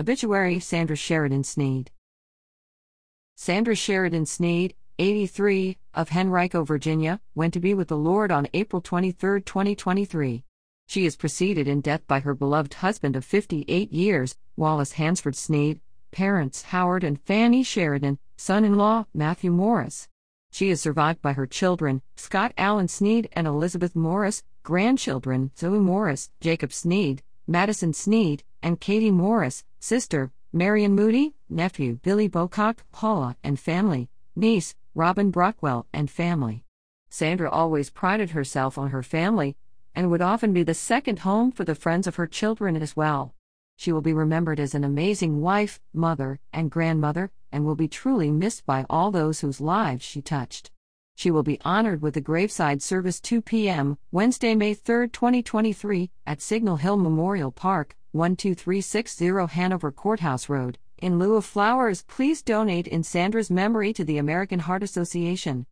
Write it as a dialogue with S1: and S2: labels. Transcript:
S1: Obituary Sandra Sheridan Snead. Sandra Sheridan Snead, 83, of Henrico, Virginia, went to be with the Lord on April 23, 2023. She is preceded in death by her beloved husband of 58 years, Wallace Hansford Snead, parents Howard and Fannie Sheridan, son in law Matthew Morris. She is survived by her children, Scott Allen Snead and Elizabeth Morris, grandchildren Zoe Morris, Jacob Snead, Madison Snead, and Katy Morris, sister, Marion Moody, nephew Billy Bocock, Paula and family, niece, Robin Brockwell and family. Sandra always prided herself on her family, and would often be the second home for the friends of her children as well. She will be remembered as an amazing wife, mother, and grandmother, and will be truly missed by all those whose lives she touched. She will be honored with a graveside service 2 p.m., Wednesday, May 3, 2023, at Signal Hill Memorial Park, 12360 Hanover Courthouse Road. In lieu of flowers, please donate in Sandra's memory to the American Heart Association.